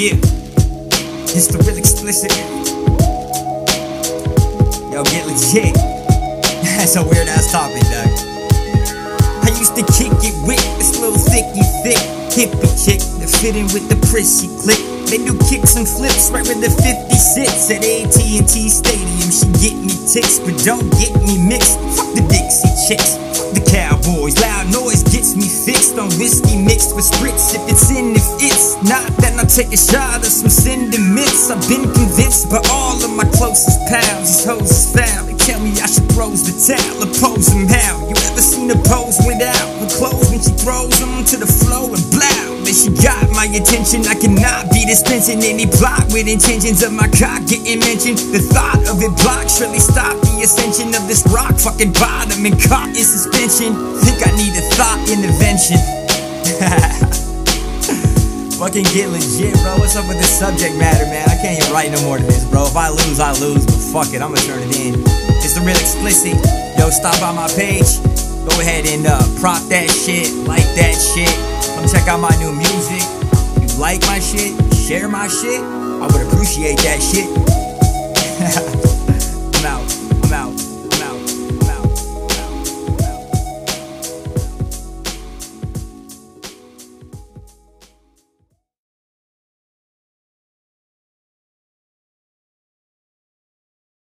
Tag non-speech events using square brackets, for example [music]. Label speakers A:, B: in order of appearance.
A: Yeah, it's the real explicit. Yo, get legit. [laughs] That's a weird ass topic, dog. I used to kick it with this little thicky thick hippie chick that fit in with the prissy click. They do kicks and flips right where the 50 sits at AT&T Stadium. She get me ticks, but don't get me mixed. Fuck the Dixie chicks, fixed on whiskey mixed with spritz. If it's in, if it's not, then I take a shot of some sentiments. I've been convinced by all of my closest pals. These hoes is foul. They tell me I should throws the towel, oppose them how. You ever seen a pose without her clothes when she throws them to the floor and blow? Then she got my attention. I cannot be dispensing any plot with intentions of my cock getting mentioned. The thought of it blocked surely stopped the ascension of this rock fucking bottom and caught in suspension. Think I need a thought intervention. [laughs] Fucking get legit, bro. What's up with this subject matter, man? I can't even write no more to this, bro. If I lose, I lose, but fuck it, I'ma turn it in. It's the real explicit. Yo, stop by my page. Go ahead and uh, prop that shit, like that shit. Come check out my new music. You like my shit, share my shit. I would appreciate that shit. [laughs]